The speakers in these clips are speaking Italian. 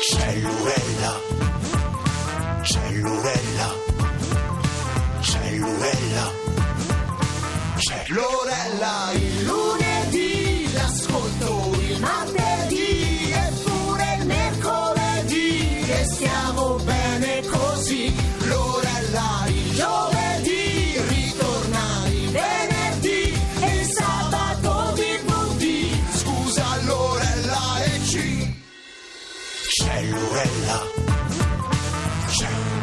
Cellurella, cellurella, cellurella, cellurella, il lunedì l'ascolto, il martedì Cellurella.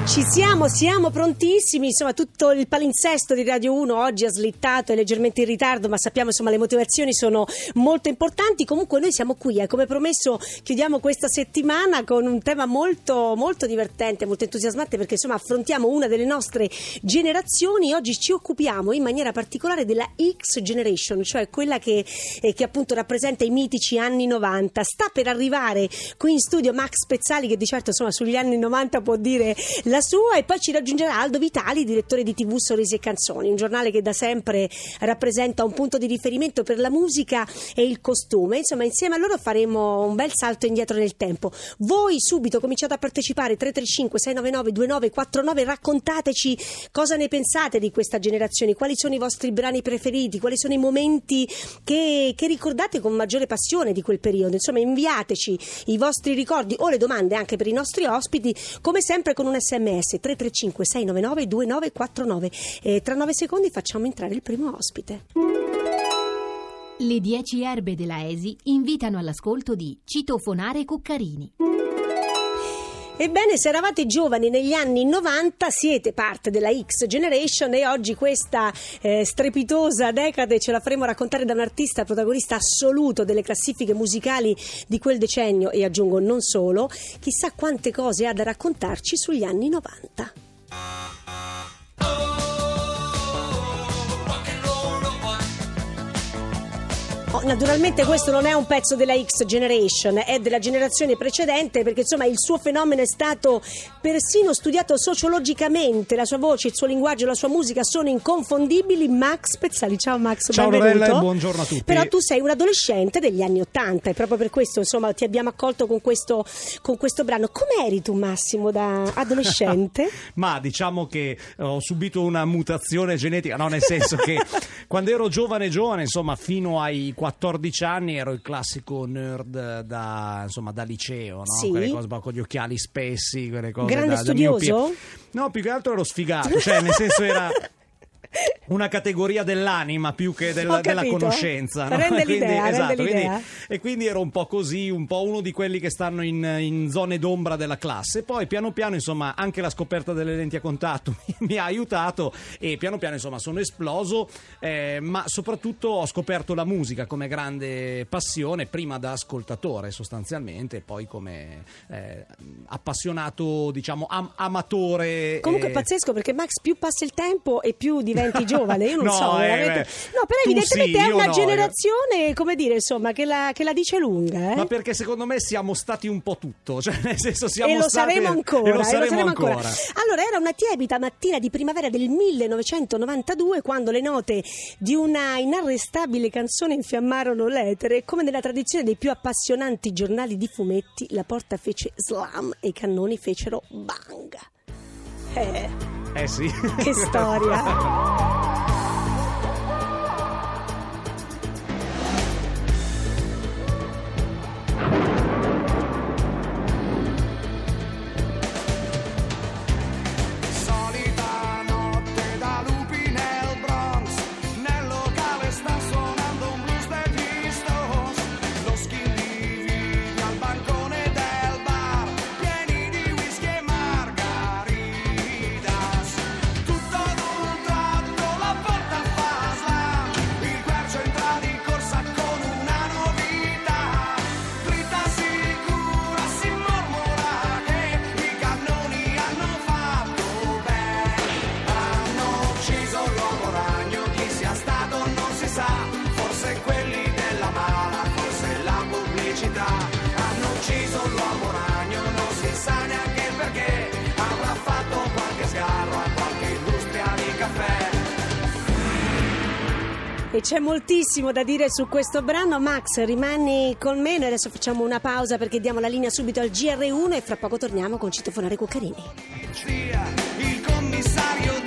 Ci siamo, siamo prontissimi, insomma tutto il palinsesto di Radio 1 oggi ha slittato, è leggermente in ritardo, ma sappiamo insomma le motivazioni sono molto importanti, comunque noi siamo qui, eh. come promesso chiudiamo questa settimana con un tema molto, molto divertente, molto entusiasmante perché insomma affrontiamo una delle nostre generazioni, oggi ci occupiamo in maniera particolare della X Generation, cioè quella che, eh, che appunto rappresenta i mitici anni 90, sta per arrivare qui in studio Max Pezzali che di certo insomma sugli anni 90 può dire la sua e poi ci raggiungerà Aldo Vitali, direttore di TV Sorrisi e Canzoni, un giornale che da sempre rappresenta un punto di riferimento per la musica e il costume. Insomma, insieme a loro faremo un bel salto indietro nel tempo. Voi subito cominciate a partecipare 335 699 2949, raccontateci cosa ne pensate di questa generazione, quali sono i vostri brani preferiti, quali sono i momenti che, che ricordate con maggiore passione di quel periodo. Insomma, inviateci i vostri ricordi o le domande anche per i nostri ospiti, come sempre con un sms 335 699 2949. E tra nove secondi facciamo entrare il primo ospite. Le 10 erbe della Esi invitano all'ascolto di Citofonare Cuccarini. Ebbene, se eravate giovani negli anni 90 siete parte della X Generation e oggi questa eh, strepitosa decade ce la faremo raccontare da un artista protagonista assoluto delle classifiche musicali di quel decennio e aggiungo non solo, chissà quante cose ha da raccontarci sugli anni 90. Oh, naturalmente questo non è un pezzo della X Generation, è della generazione precedente perché insomma il suo fenomeno è stato persino studiato sociologicamente, la sua voce, il suo linguaggio, la sua musica sono inconfondibili. Max Pezzali, ciao Max, Ciao benvenuto. Lorella e buongiorno a tutti. Però tu sei un adolescente degli anni Ottanta e proprio per questo insomma ti abbiamo accolto con questo, con questo brano. Com'eri tu Massimo da adolescente? Ma diciamo che ho subito una mutazione genetica, no, nel senso che quando ero giovane giovane, insomma, fino ai 14 anni ero il classico nerd da, insomma, da liceo, no? Sì. Quelle cose con gli occhiali spessi, quelle cose Grande da, da studioso? miopia. No, più che altro ero sfigato, cioè nel senso era una categoria dell'anima più che del- della capito. conoscenza. no? Rende Quindi- l'idea, rende esatto, quindi- l'idea. e quindi ero un po' così, un po' uno di quelli che stanno in, in zone d'ombra della classe. Poi piano piano, insomma, anche la scoperta delle lenti a contatto mi ha aiutato e piano piano, insomma, sono esploso, eh, ma soprattutto ho scoperto la musica come grande passione, prima da ascoltatore sostanzialmente, e poi come eh, appassionato, diciamo, am- amatore. Comunque è eh, pazzesco perché Max più passa il tempo e più diventi giovane. Io non No, so, eh, veramente. No, però evidentemente sì, è una no, generazione, come dire, insomma, che la, che la dice lunga. Eh? Ma perché secondo me siamo stati un po' tutto, cioè nel senso siamo e lo stati saremo ancora, e lo saremo ancora. Allora, era una tiepida mattina di primavera del 1992 quando le note di una inarrestabile canzone infiammarono l'etere e come nella tradizione dei più appassionanti giornali di fumetti, la porta fece slam e i cannoni fecero bang. Eh, Eh sì. che storia! E c'è moltissimo da dire su questo brano. Max, rimani con me. Noi adesso facciamo una pausa perché diamo la linea subito al GR1 e fra poco torniamo con Citofonare Cuccarini. Il commissario